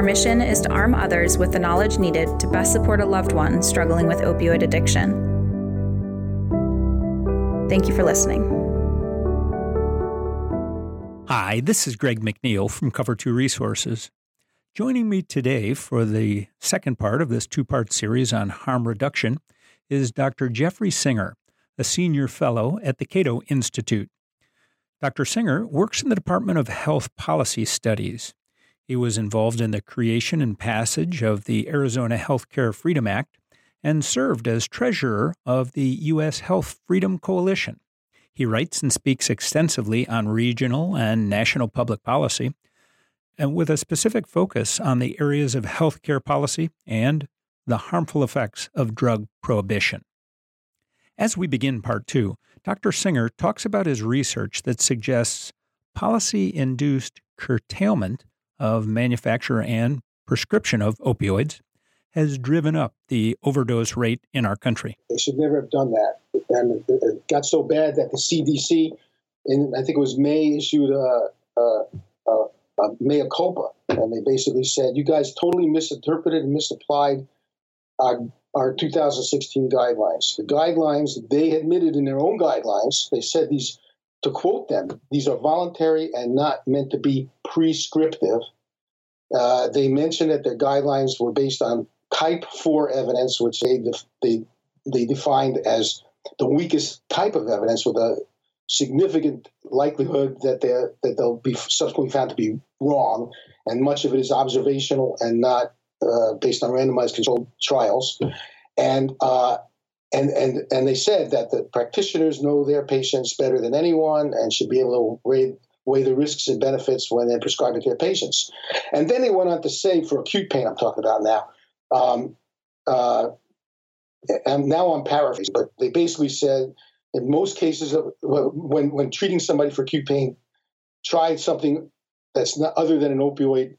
Our mission is to arm others with the knowledge needed to best support a loved one struggling with opioid addiction. Thank you for listening. Hi, this is Greg McNeil from Cover 2 Resources. Joining me today for the second part of this two part series on harm reduction is Dr. Jeffrey Singer, a senior fellow at the Cato Institute. Dr. Singer works in the Department of Health Policy Studies. He was involved in the creation and passage of the Arizona Healthcare Freedom Act and served as treasurer of the U.S. Health Freedom Coalition. He writes and speaks extensively on regional and national public policy, and with a specific focus on the areas of healthcare policy and the harmful effects of drug prohibition. As we begin part two, Dr. Singer talks about his research that suggests policy induced curtailment of manufacture and prescription of opioids has driven up the overdose rate in our country. They should never have done that. And it got so bad that the CDC, in I think it was May, issued a, a, a, a mea culpa. And they basically said, you guys totally misinterpreted and misapplied our, our 2016 guidelines. The guidelines, they admitted in their own guidelines, they said these to quote them, these are voluntary and not meant to be prescriptive. Uh, they mentioned that their guidelines were based on type 4 evidence, which they, they, they defined as the weakest type of evidence with a significant likelihood that, that they'll be subsequently found to be wrong. And much of it is observational and not uh, based on randomized controlled trials. And uh, and and and they said that the practitioners know their patients better than anyone and should be able to weigh, weigh the risks and benefits when they're prescribing to their patients. And then they went on to say, for acute pain, I'm talking about now. Um, uh, and now I'm paraphrasing, but they basically said in most cases when when treating somebody for acute pain, try something that's not other than an opioid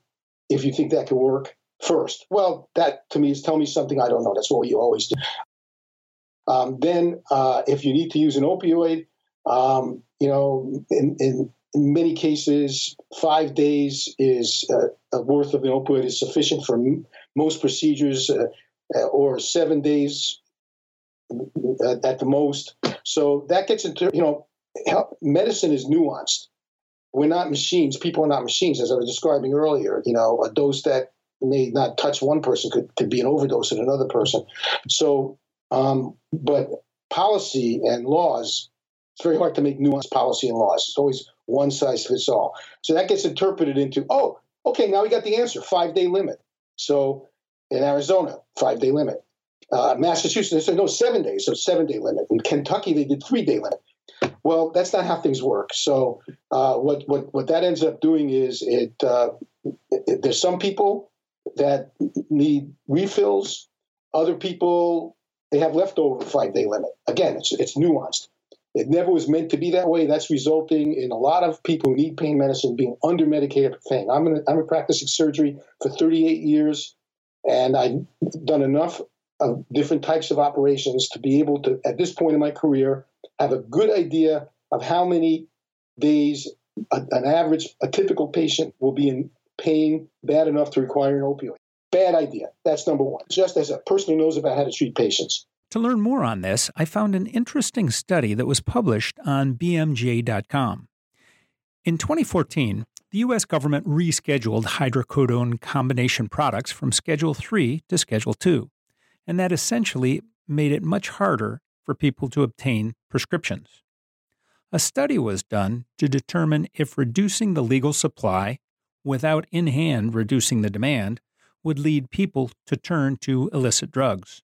if you think that could work first. Well, that to me is tell me something I don't know. That's what you always do. Um, then, uh, if you need to use an opioid, um, you know, in, in, many cases, five days is uh, worth of an opioid is sufficient for m- most procedures, uh, uh or seven days at, at, the most. So that gets into you know, medicine is nuanced. We're not machines. People are not machines, as I was describing earlier. You know, a dose that may not touch one person could, could be an overdose in another person. So um, but policy and laws, it's very hard to make nuanced policy and laws. It's always one size fits all. So that gets interpreted into, oh, okay, now we got the answer five day limit. So in Arizona, five day limit. Uh, Massachusetts, they said no, seven days, so seven day limit. In Kentucky, they did three day limit. Well, that's not how things work. So uh, what, what what that ends up doing is it, uh, it, there's some people that need refills, other people they have leftover five day limit. Again, it's, it's nuanced. It never was meant to be that way. That's resulting in a lot of people who need pain medicine being under medicated for pain. I'm, in, I'm a practicing surgery for 38 years, and I've done enough of different types of operations to be able to, at this point in my career, have a good idea of how many days a, an average, a typical patient will be in pain bad enough to require an opioid. Bad idea. That's number one. Just as a person who knows about how to treat patients. To learn more on this, I found an interesting study that was published on BMJ.com. In 2014, the U.S. government rescheduled hydrocodone combination products from Schedule 3 to Schedule 2, and that essentially made it much harder for people to obtain prescriptions. A study was done to determine if reducing the legal supply without in hand reducing the demand would lead people to turn to illicit drugs.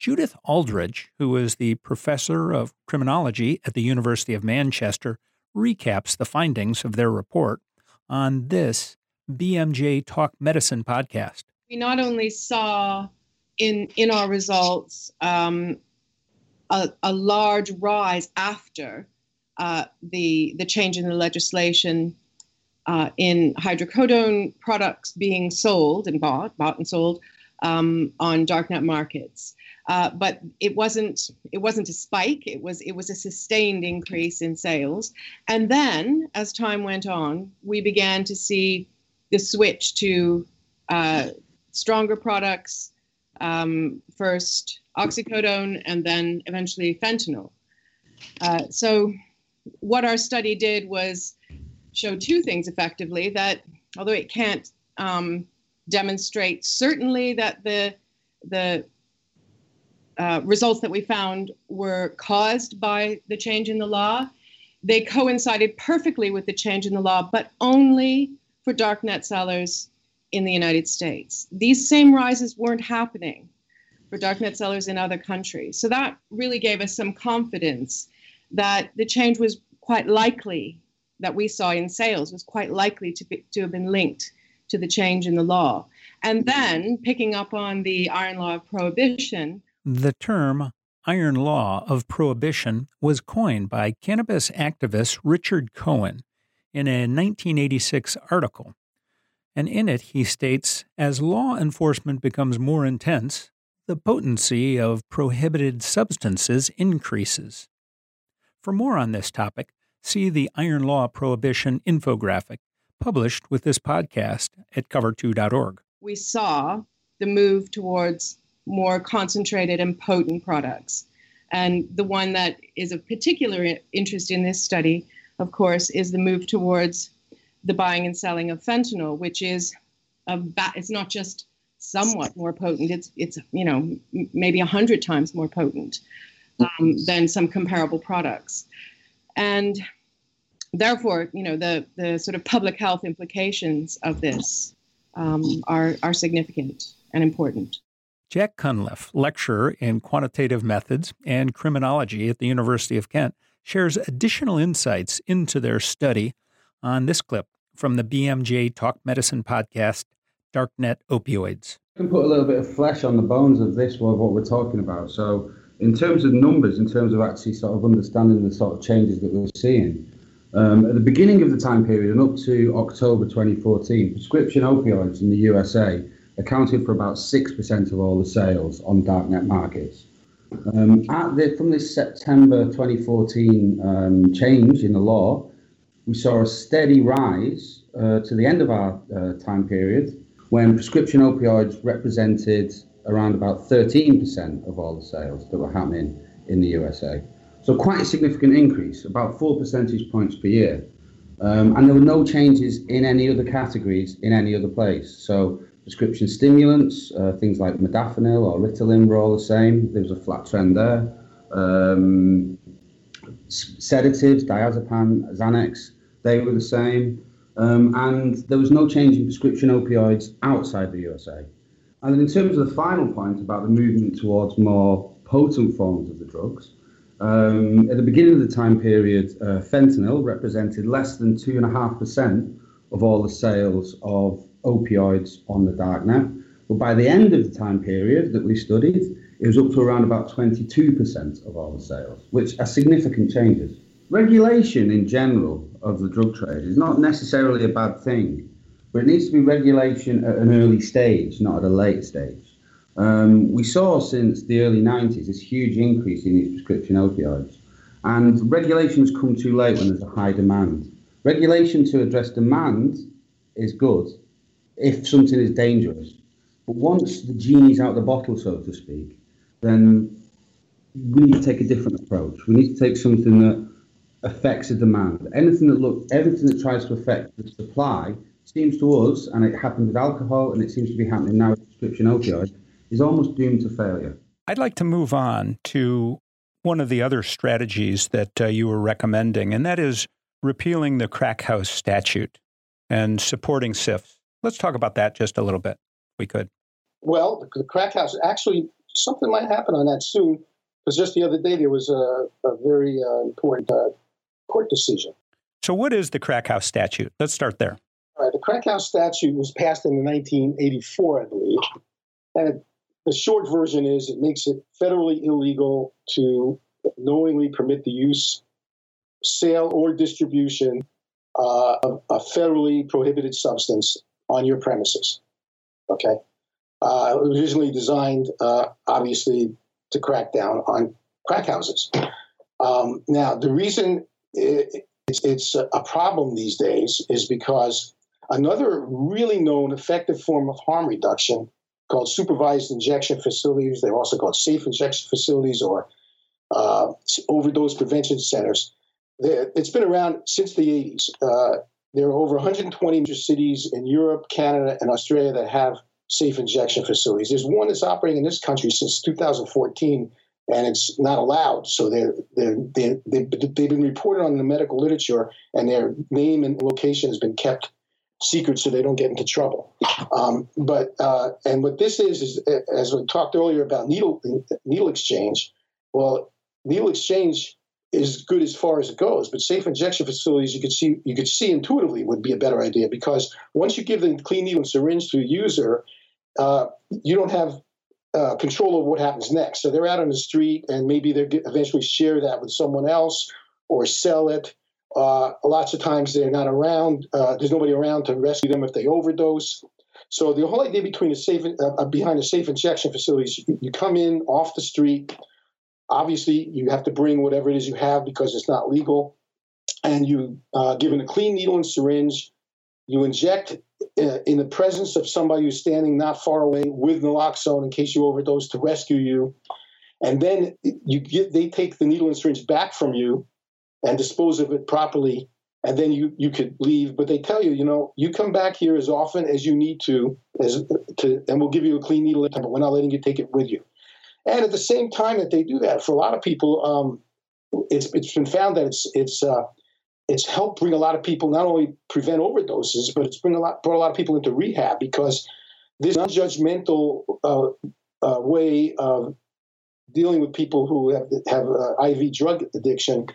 Judith Aldridge, who is the professor of criminology at the University of Manchester, recaps the findings of their report on this BMJ Talk Medicine podcast. We not only saw in in our results um, a, a, large rise after uh, the the change in the legislation uh, in hydrocodone products being sold and bought, bought and sold um, on darknet markets. Uh, but it wasn't it wasn't a spike. It was it was a sustained increase in sales. And then, as time went on, we began to see the switch to uh, stronger products. Um, first oxycodone, and then eventually fentanyl. Uh, so, what our study did was show two things effectively that although it can't um, demonstrate certainly that the the uh, results that we found were caused by the change in the law. They coincided perfectly with the change in the law, but only for darknet sellers in the United States. These same rises weren't happening for darknet sellers in other countries. So that really gave us some confidence that the change was quite likely that we saw in sales was quite likely to, be, to have been linked to the change in the law. And then picking up on the iron law of prohibition. The term iron law of prohibition was coined by cannabis activist Richard Cowan in a 1986 article. And in it, he states as law enforcement becomes more intense, the potency of prohibited substances increases. For more on this topic, see the Iron Law Prohibition infographic published with this podcast at cover2.org. We saw the move towards more concentrated and potent products. And the one that is of particular interest in this study, of course, is the move towards the buying and selling of fentanyl, which is a it's not just somewhat more potent; it's it's you know maybe a hundred times more potent um, than some comparable products, and therefore, you know, the, the sort of public health implications of this um, are, are significant and important. Jack Cunliffe, lecturer in quantitative methods and criminology at the University of Kent, shares additional insights into their study on this clip from the BMJ Talk Medicine podcast, Darknet Opioids. I can put a little bit of flesh on the bones of this, of what we're talking about. So, in terms of numbers, in terms of actually sort of understanding the sort of changes that we're seeing, um, at the beginning of the time period and up to October 2014, prescription opioids in the USA accounted for about 6% of all the sales on darknet markets. Um, the, from this September 2014 um, change in the law, we saw a steady rise uh, to the end of our uh, time period when prescription opioids represented around about 13% of all the sales that were happening in the USA. So quite a significant increase, about four percentage points per year. Um, and there were no changes in any other categories in any other place. So prescription stimulants, uh, things like modafinil or Ritalin were all the same. There was a flat trend there. Um, sedatives, diazepam, Xanax, they were the same. Um, and there was no change in prescription opioids outside the USA. And then in terms of the final point about the movement towards more potent forms of the drugs, um, at the beginning of the time period, uh, fentanyl represented less than 2.5% of all the sales of opioids on the darknet. But by the end of the time period that we studied, it was up to around about 22% of all the sales, which are significant changes. Regulation in general of the drug trade is not necessarily a bad thing, but it needs to be regulation at an early stage, not at a late stage. Um, we saw since the early 90s this huge increase in these prescription opioids. And regulations come too late when there's a high demand. Regulation to address demand is good if something is dangerous. But once the genie's out of the bottle, so to speak, then we need to take a different approach. We need to take something that affects the demand. Anything that look, everything that tries to affect the supply seems to us, and it happened with alcohol, and it seems to be happening now with prescription opioids, is almost doomed to failure. I'd like to move on to one of the other strategies that uh, you were recommending, and that is repealing the crack house statute and supporting SIFs. Let's talk about that just a little bit, we could. Well, the crack house, actually, something might happen on that soon, because just the other day there was a, a very uh, important uh, court decision. So, what is the crack house statute? Let's start there. All right, the crack house statute was passed in 1984, I believe, and it the short version is it makes it federally illegal to knowingly permit the use, sale, or distribution uh, of a federally prohibited substance on your premises. Okay. Uh, it was originally designed, uh, obviously, to crack down on crack houses. Um, now, the reason it, it's, it's a problem these days is because another really known effective form of harm reduction called supervised injection facilities, they're also called safe injection facilities or uh, overdose prevention centers. It's been around since the 80s. Uh, there are over 120 major cities in Europe, Canada, and Australia that have safe injection facilities. There's one that's operating in this country since 2014, and it's not allowed. So they're, they're, they're, they've, they've been reported on in the medical literature, and their name and location has been kept secret so they don't get into trouble. Um, but uh, and what this is is as we talked earlier about needle needle exchange. Well, needle exchange is good as far as it goes, but safe injection facilities you could see you could see intuitively would be a better idea because once you give the clean needle and syringe to a user, uh, you don't have uh, control over what happens next. So they're out on the street and maybe they eventually share that with someone else or sell it uh, lots of times they're not around. Uh, there's nobody around to rescue them if they overdose. So the whole idea between a safe uh, behind a safe injection facilities, you, you come in off the street. Obviously, you have to bring whatever it is you have because it's not legal, and you uh, given a clean needle and syringe. You inject uh, in the presence of somebody who's standing not far away with naloxone in case you overdose to rescue you, and then you get they take the needle and syringe back from you and dispose of it properly. And then you you could leave. But they tell you you know you come back here as often as you need to as to and we'll give you a clean needle but we're not letting you take it with you and at the same time that they do that for a lot of people um, it's it's been found that it's it's uh, it's helped bring a lot of people not only prevent overdoses but it's bring a lot brought a lot of people into rehab because this non-judgmental uh, uh, way of dealing with people who have have uh, IV drug addiction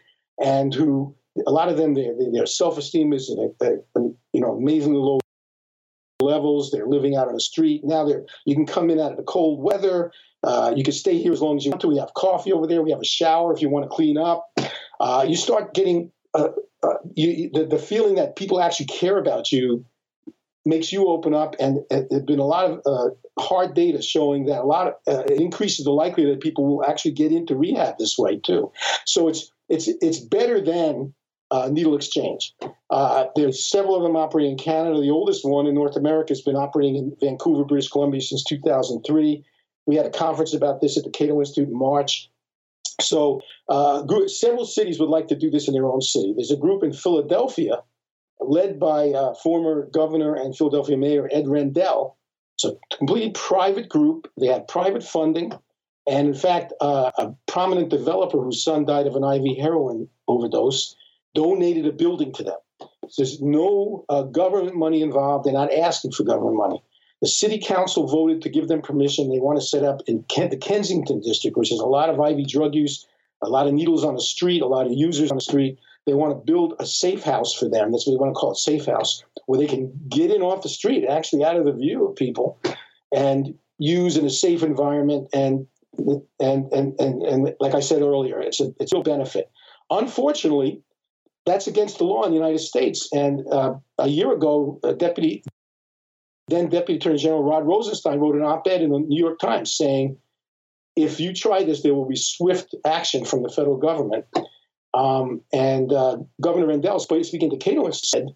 and who a lot of them their, their self-esteem is you know amazingly low levels. They're living out on the street now. They're you can come in out of the cold weather. Uh, you can stay here as long as you want to. We have coffee over there. We have a shower if you want to clean up. Uh, you start getting uh, uh you, the, the feeling that people actually care about you makes you open up. And, there's been a lot of uh, hard data showing that a lot of uh, it increases the likelihood that people will actually get into rehab this way too. So it's it's it's better than uh, needle exchange. Uh, there's several of them operating in Canada. The oldest one in North America has been operating in Vancouver, British Columbia since 2003. We had a conference about this at the Cato Institute in March. So uh, several cities would like to do this in their own city. There's a group in Philadelphia led by uh, former governor and Philadelphia mayor Ed Rendell. It's a completely private group. They had private funding. And in fact, uh, a prominent developer whose son died of an IV heroin overdose donated a building to them. There's no uh, government money involved. They're not asking for government money. The city council voted to give them permission. They want to set up in Ken- the Kensington district, which has a lot of IV drug use, a lot of needles on the street, a lot of users on the street. They want to build a safe house for them. That's what they want to call it, safe house, where they can get in off the street, actually out of the view of people, and use in a safe environment and and and and, and like I said earlier, it's a it's a benefit. Unfortunately, that's against the law in the United States. And uh, a year ago, deputy then Deputy Attorney General Rod Rosenstein wrote an op-ed in the New York Times saying, "If you try this, there will be swift action from the federal government." Um, and uh, Governor Rendell, speaking to Cato, said,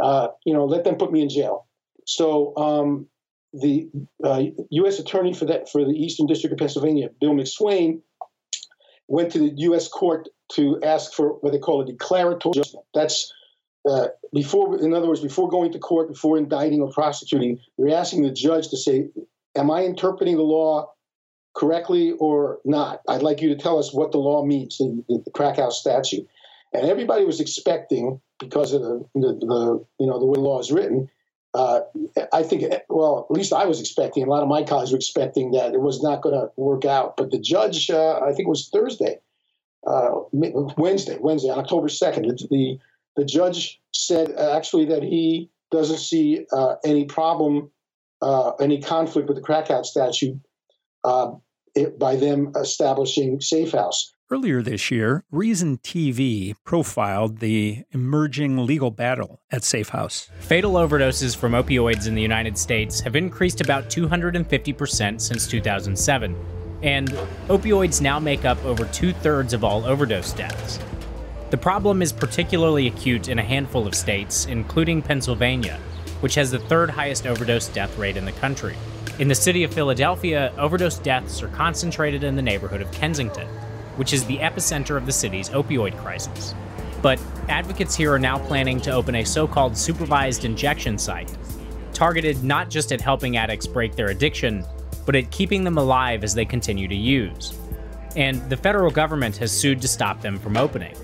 uh, "You know, let them put me in jail." So um, the uh, U.S. Attorney for that for the Eastern District of Pennsylvania, Bill McSwain, went to the U.S. court to ask for what they call a declaratory judgment. That's uh, before, in other words, before going to court, before indicting or prosecuting, you're asking the judge to say, "Am I interpreting the law correctly or not?" I'd like you to tell us what the law means, the, the, the house statute. And everybody was expecting, because of the, the, the you know the way the law is written, uh, I think, well, at least I was expecting, a lot of my colleagues were expecting that it was not going to work out. But the judge, uh, I think it was Thursday, uh, Wednesday, Wednesday, on October 2nd, the, the judge said actually that he doesn't see uh, any problem, uh, any conflict with the house statute uh, it, by them establishing Safe House. Earlier this year, Reason TV profiled the emerging legal battle at Safe House. Fatal overdoses from opioids in the United States have increased about 250% since 2007, and opioids now make up over two thirds of all overdose deaths. The problem is particularly acute in a handful of states, including Pennsylvania, which has the third highest overdose death rate in the country. In the city of Philadelphia, overdose deaths are concentrated in the neighborhood of Kensington, which is the epicenter of the city's opioid crisis. But advocates here are now planning to open a so called supervised injection site, targeted not just at helping addicts break their addiction, but at keeping them alive as they continue to use. And the federal government has sued to stop them from opening.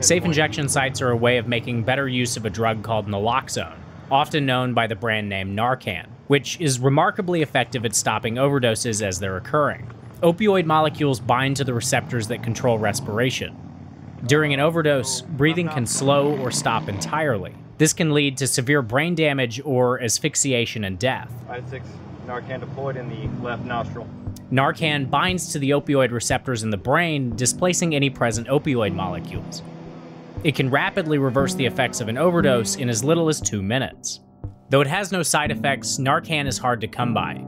Safe injection sites are a way of making better use of a drug called naloxone, often known by the brand name Narcan which is remarkably effective at stopping overdoses as they're occurring. Opioid molecules bind to the receptors that control respiration. During an overdose, breathing can slow or stop entirely. This can lead to severe brain damage or asphyxiation and death. I-6 Narcan deployed in the left nostril. Narcan binds to the opioid receptors in the brain, displacing any present opioid molecules. It can rapidly reverse the effects of an overdose in as little as two minutes. Though it has no side effects, Narcan is hard to come by.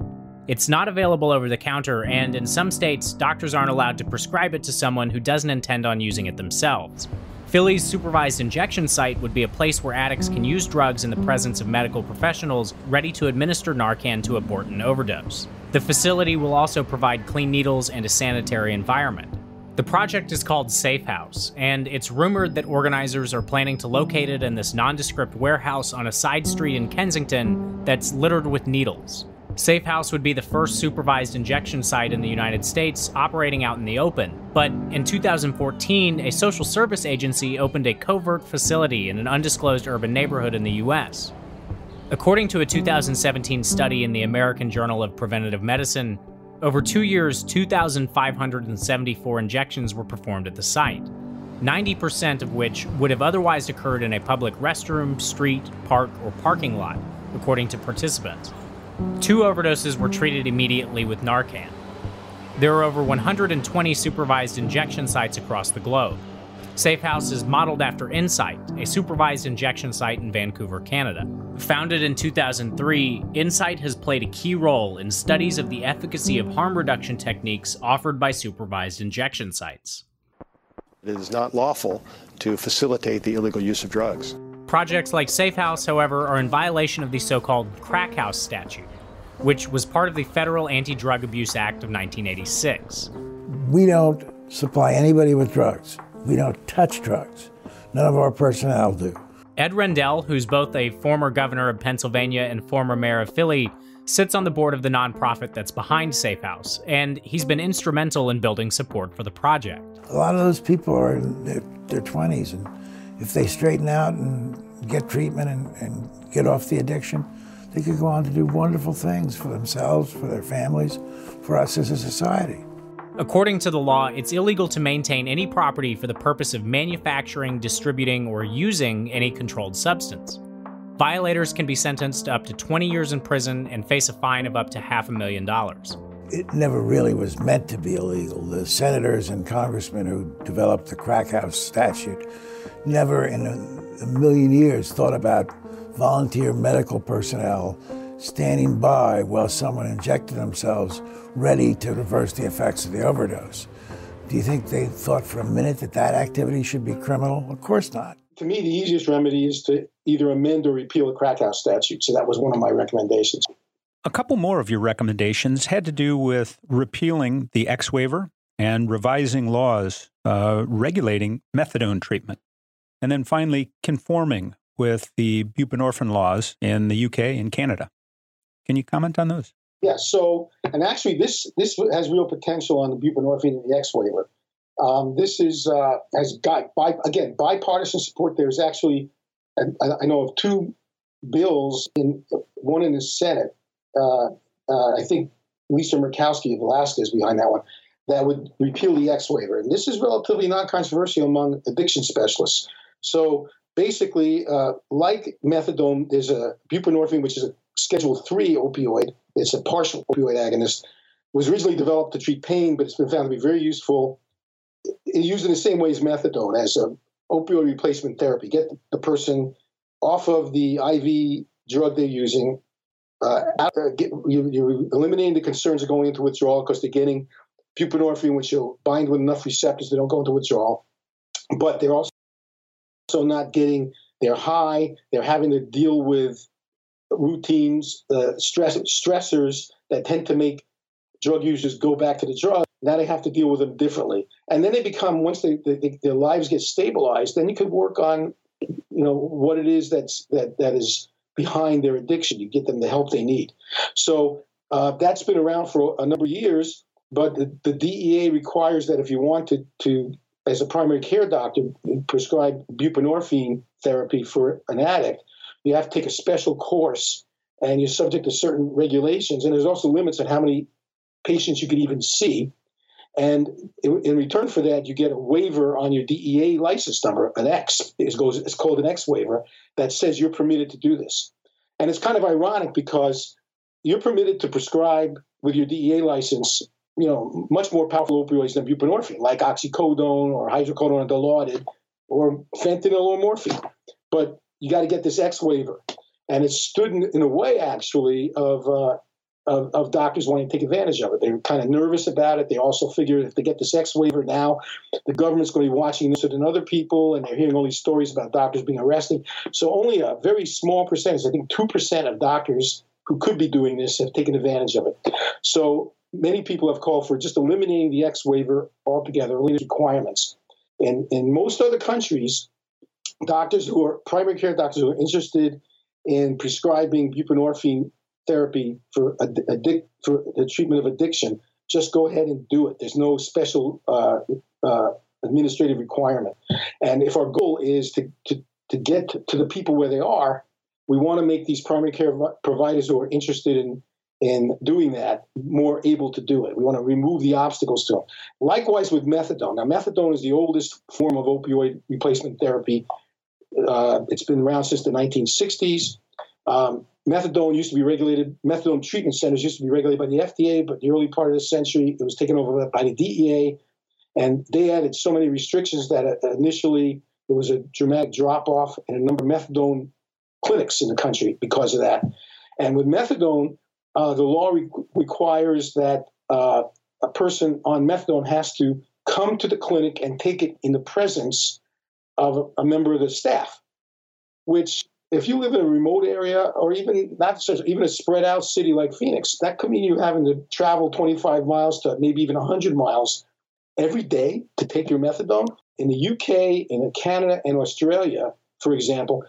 It's not available over the counter, and in some states, doctors aren't allowed to prescribe it to someone who doesn't intend on using it themselves. Philly's supervised injection site would be a place where addicts can use drugs in the presence of medical professionals ready to administer Narcan to abort an overdose. The facility will also provide clean needles and a sanitary environment. The project is called Safe House, and it's rumored that organizers are planning to locate it in this nondescript warehouse on a side street in Kensington that's littered with needles. Safe House would be the first supervised injection site in the United States operating out in the open, but in 2014, a social service agency opened a covert facility in an undisclosed urban neighborhood in the US. According to a 2017 study in the American Journal of Preventive Medicine, over two years, 2,574 injections were performed at the site, 90% of which would have otherwise occurred in a public restroom, street, park, or parking lot, according to participants. Two overdoses were treated immediately with Narcan. There are over 120 supervised injection sites across the globe. Safehouse is modeled after Insite, a supervised injection site in Vancouver, Canada. Founded in 2003, Insite has played a key role in studies of the efficacy of harm reduction techniques offered by supervised injection sites. It is not lawful to facilitate the illegal use of drugs. Projects like Safehouse, however, are in violation of the so called Crack House statute, which was part of the Federal Anti Drug Abuse Act of 1986. We don't supply anybody with drugs. We don't touch drugs. None of our personnel do. Ed Rendell, who's both a former governor of Pennsylvania and former mayor of Philly, sits on the board of the nonprofit that's behind Safe House, and he's been instrumental in building support for the project. A lot of those people are in their, their 20s, and if they straighten out and get treatment and, and get off the addiction, they could go on to do wonderful things for themselves, for their families, for us as a society. According to the law, it's illegal to maintain any property for the purpose of manufacturing, distributing, or using any controlled substance. Violators can be sentenced to up to 20 years in prison and face a fine of up to half a million dollars. It never really was meant to be illegal. The senators and congressmen who developed the crack house statute never in a, a million years thought about volunteer medical personnel standing by while someone injected themselves ready to reverse the effects of the overdose. Do you think they thought for a minute that that activity should be criminal? Of course not. To me, the easiest remedy is to either amend or repeal the crack house statute. So that was one of my recommendations. A couple more of your recommendations had to do with repealing the X waiver and revising laws uh, regulating methadone treatment. And then finally, conforming with the buprenorphine laws in the UK and Canada. Can you comment on those? Yeah. So, and actually, this this has real potential on the buprenorphine and the X waiver. Um, this is uh, has got by, again bipartisan support. There's actually, I know of two bills in one in the Senate. Uh, uh, I think Lisa Murkowski of Alaska is behind that one. That would repeal the X waiver, and this is relatively non-controversial among addiction specialists. So basically, uh, like methadone, there's a buprenorphine, which is a Schedule 3 opioid. It's a partial opioid agonist. was originally developed to treat pain, but it's been found to be very useful. It's used in the same way as methadone, as an opioid replacement therapy. Get the person off of the IV drug they're using. Uh, get, you, you're eliminating the concerns of going into withdrawal because they're getting buprenorphine, which will bind with enough receptors they don't go into withdrawal. But they're also not getting, they're high, they're having to deal with routines, uh, stress, stressors that tend to make drug users go back to the drug. Now they have to deal with them differently. And then they become, once they, they, their lives get stabilized, then you could work on, you know, what it is that's, that, that is behind their addiction. You get them the help they need. So uh, that's been around for a number of years. But the, the DEA requires that if you want to, to, as a primary care doctor, prescribe buprenorphine therapy for an addict, you have to take a special course and you're subject to certain regulations. And there's also limits on how many patients you can even see. And in, in, return for that, you get a waiver on your DEA license number, an X. It goes, it's called an X waiver that says you're permitted to do this. And it's kind of ironic because you're permitted to prescribe with your DEA license you know, much more powerful opioids than buprenorphine, like oxycodone or hydrocodone or Dilaudid or fentanyl or morphine. But you got to get this X waiver. And it stood in, in a way, actually, of, uh, of, of, doctors wanting to take advantage of it. They were kind of nervous about it. They also figured if they get this X waiver now, the government's going to be watching this than other people, and they're hearing all these stories about doctors being arrested. So only a very small percentage, I think 2% of doctors who could be doing this have taken advantage of it. So many people have called for just eliminating the X waiver altogether, eliminating requirements. And in most other countries, doctors who are primary care doctors who are interested in prescribing buprenorphine therapy for addic- for the treatment of addiction just go ahead and do it. There's no special uh, uh, administrative requirement. And if our goal is to, to, to get to the people where they are, we want to make these primary care providers who are interested in in doing that more able to do it. We want to remove the obstacles to them. Likewise with methadone. Now, methadone is the oldest form of opioid replacement therapy. Uh, it's been around since the 1960s. Um, methadone used to be regulated, methadone treatment centers used to be regulated by the FDA, but the early part of the century, it was taken over by the DEA. And they added so many restrictions that uh, initially there was a dramatic drop off in a number of methadone clinics in the country because of that. And with methadone, uh, the law re- requires that uh, a person on methadone has to come to the clinic and take it in the presence of a, member of the staff, which if you live in a remote area or even not even a spread out city like Phoenix, that could mean you having to travel 25 miles to maybe even 100 miles every day to take your methadone. In the UK, in Canada, and Australia, for example,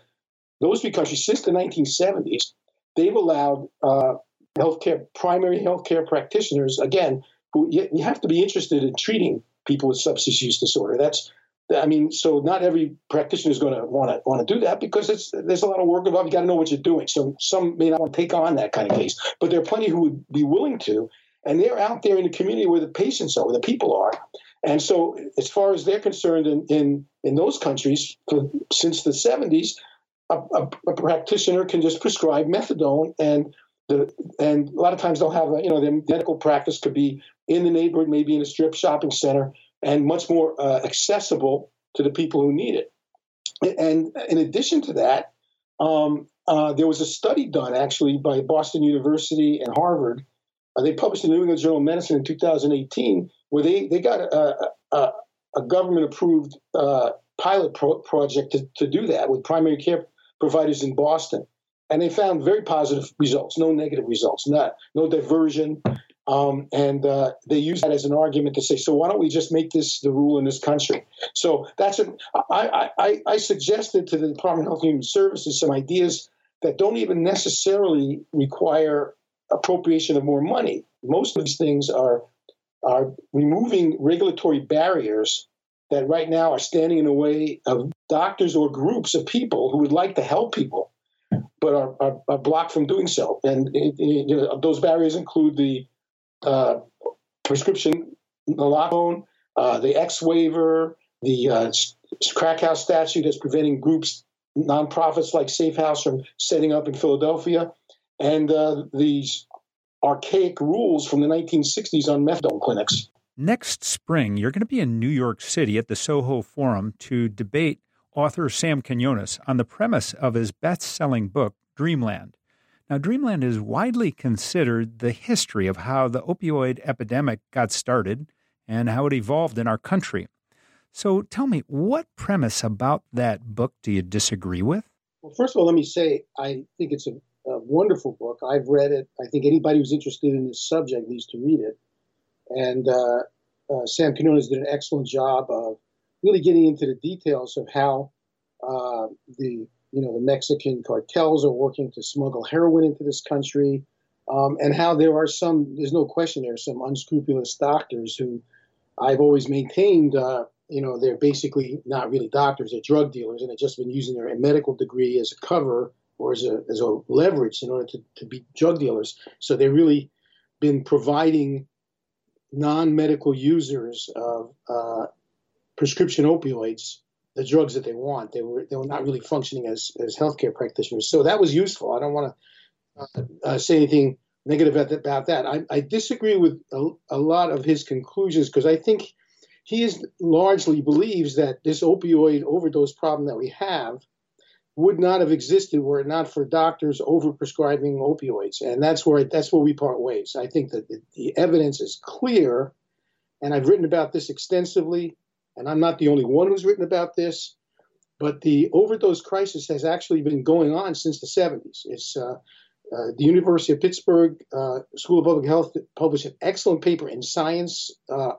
those three countries since the 1970s, they've allowed uh, healthcare, primary healthcare practitioners, again, who you have to be interested in treating people with substance use disorder. That's I mean, so not every practitioner is going to want to want to do that because it's there's a lot of work involved. You got to know what you're doing. So some may not want to take on that kind of case, but there are plenty who would be willing to, and they're out there in the community where the patients are, where the people are. And so, as far as they're concerned, in in, in those countries, for, since the 70s, a, a, a, practitioner can just prescribe methadone, and the and a lot of times they'll have a, you know their medical practice could be in the neighborhood, maybe in a strip shopping center, and much more uh, accessible to the people who need it. And in addition to that, um, uh, there was a study done actually by Boston University and Harvard. Uh, they published in the New England Journal of Medicine in 2018, where they, they got a, a, a government approved uh, pilot pro- project to, to do that with primary care providers in Boston. And they found very positive results, no negative results, not, no diversion, um, and uh, they use that as an argument to say, so why don't we just make this the rule in this country? So that's a, I, suggested to the Department of Health and Human Services some ideas that don't even necessarily require appropriation of more money. Most of these things are are removing regulatory barriers that right now are standing in the way of doctors or groups of people who would like to help people, but are, are, are blocked from doing so. And it, it, those barriers include the uh, prescription naloxone, uh, the X waiver, the uh, crack house statute that's preventing groups, nonprofits like Safe House from setting up in Philadelphia. and uh, these archaic rules from the 1960s on methadone clinics. Next spring, you're going to be in New York City at the Soho Forum to debate author Sam Quinones on the premise of his best selling book, Dreamland. Now, Dreamland is widely considered the history of how the opioid epidemic got started and how it evolved in our country. So tell me, what premise about that book do you disagree with? Well, first of all, let me say I think it's a, a wonderful book. I've read it. I think anybody who's interested in this subject needs to read it. And uh, uh, Sam Quinones did an excellent job of really getting into the details of how uh, the you know the Mexican cartels are working to smuggle heroin into this country, um, and how there are some there's no question there are some unscrupulous doctors who I've always maintained uh, you know they're basically not really doctors they're drug dealers and they've just been using their medical degree as a cover or as a, as a leverage in order to, to be drug dealers. So they've really been providing non-medical users of uh, prescription opioids the drugs that they want. They were they were not really functioning as as healthcare practitioners. So that was useful. I don't want to uh, uh, say anything negative about that. I, I disagree with a, a, lot of his conclusions because I think he is largely believes that this opioid overdose problem that we have would not have existed were it not for doctors overprescribing opioids, and that's where that's where we part ways. I think that the, the evidence is clear, and I've written about this extensively and I'm not the only one who's written about this, but the overdose crisis has actually been going on since the 70s. It's uh, uh, the University of Pittsburgh uh, School of Public Health published an excellent paper in Science uh,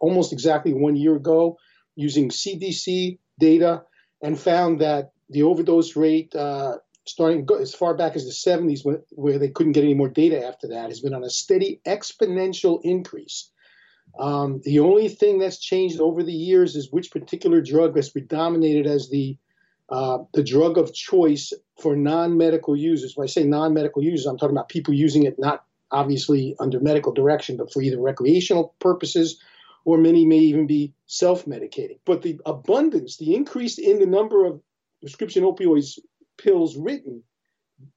almost exactly one year ago using CDC data and found that the overdose rate, uh, starting as far back as the 70s, where they couldn't get any more data after that, has been on a steady exponential increase. Um, the only thing that's changed over the years is which particular drug has predominated as the uh, the drug of choice for non-medical users. When I say non-medical users, I'm talking about people using it not obviously under medical direction, but for either recreational purposes, or many may even be self-medicating. But the abundance, the increase in the number of prescription opioids pills written,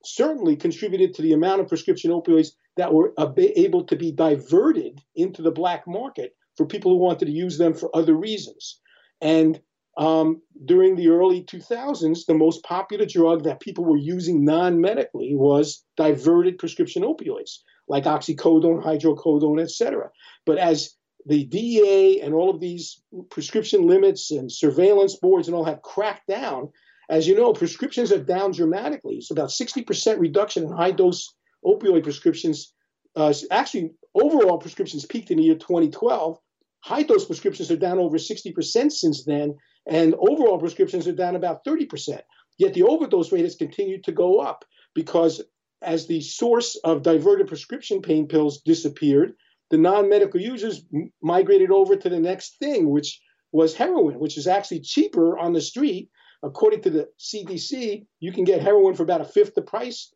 certainly contributed to the amount of prescription opioids that were able to be diverted into the black market for people who wanted to use them for other reasons. And um, during the early 2000s, the most popular drug that people were using non medically was diverted prescription opioids like oxycodone, hydrocodone, etc. But as the DEA and all of these prescription limits and surveillance boards and all have cracked down, as you know, prescriptions are down dramatically. It's about 60% reduction in high dose opioid prescriptions, uh, actually, overall prescriptions peaked in the year 2012. High dose prescriptions are down over 60% since then, and overall prescriptions are down about 30%. Yet the overdose rate has continued to go up because as the source of diverted prescription pain pills disappeared, the non medical users m- migrated over to the next thing, which was heroin, which is actually cheaper on the street. According to the CDC, you can get heroin for about a fifth the price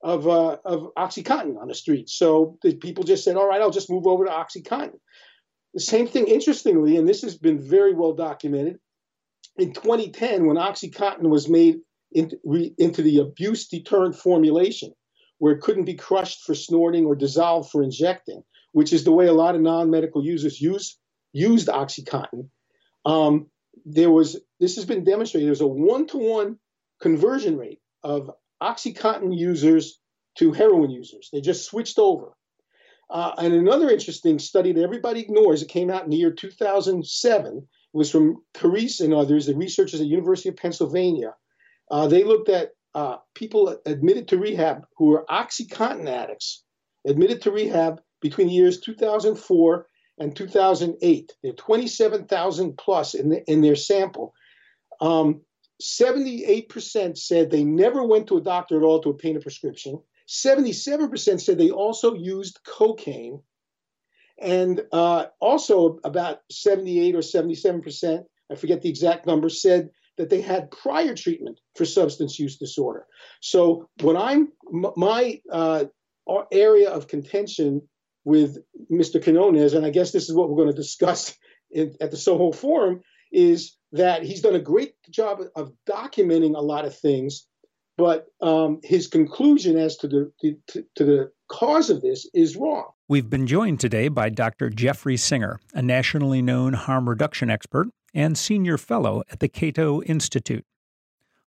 of uh, of OxyContin on the street. So the people just said, "All right, I'll just move over to OxyContin." The same thing, interestingly, and this has been very well documented. In 2010, when OxyContin was made into, re, into the abuse deterrent formulation, where it couldn't be crushed for snorting or dissolved for injecting, which is the way a lot of non-medical users use used OxyContin. Um, there was this has been demonstrated. There's a one-to-one conversion rate of OxyContin users to heroin users. They just switched over. Uh, and another interesting study that everybody ignores, it came out in the year 2007, was from Carise and others, the researchers at University of Pennsylvania. Uh, they looked at uh, people admitted to rehab who were OxyContin addicts, admitted to rehab between the years 2004 and 2008. There are 27,000 plus in, the, in their sample. Um, 78% said they never went to a doctor at all to obtain a prescription. 77% said they also used cocaine. And uh, also, about 78 or 77%, I forget the exact number, said that they had prior treatment for substance use disorder. So, when I'm my uh, area of contention with Mr. Quinones, and I guess this is what we're going to discuss in, at the Soho Forum, is that he's done a great job of documenting a lot of things, but um, his conclusion as to the to, to the cause of this is wrong. We've been joined today by Dr. Jeffrey Singer, a nationally known harm reduction expert and senior fellow at the Cato Institute.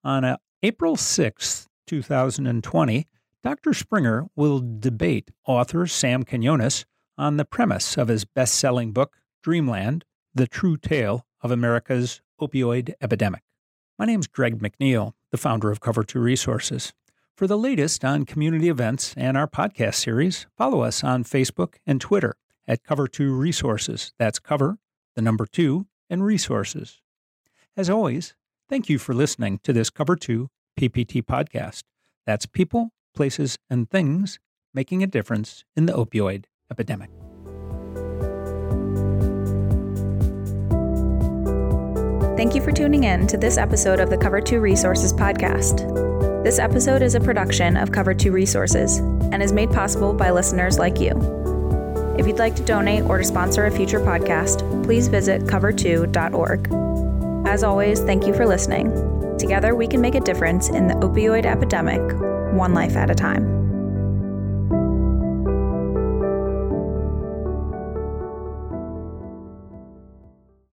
On uh, April 6, 2020, Dr. Springer will debate author Sam Quinones on the premise of his best selling book, Dreamland The True Tale of America's Opioid Epidemic. My name is Greg McNeil, the founder of Cover 2 Resources. For the latest on community events and our podcast series, follow us on Facebook and Twitter at Cover 2 Resources. That's cover, the number 2, and resources. As always, thank you for listening to this Cover 2 PPT podcast. That's people, places, and things making a difference in the opioid epidemic. Thank you for tuning in to this episode of the Cover 2 Resources podcast. This episode is a production of Cover 2 Resources and is made possible by listeners like you. If you'd like to donate or to sponsor a future podcast, please visit cover2.org. As always, thank you for listening. Together, we can make a difference in the opioid epidemic, one life at a time.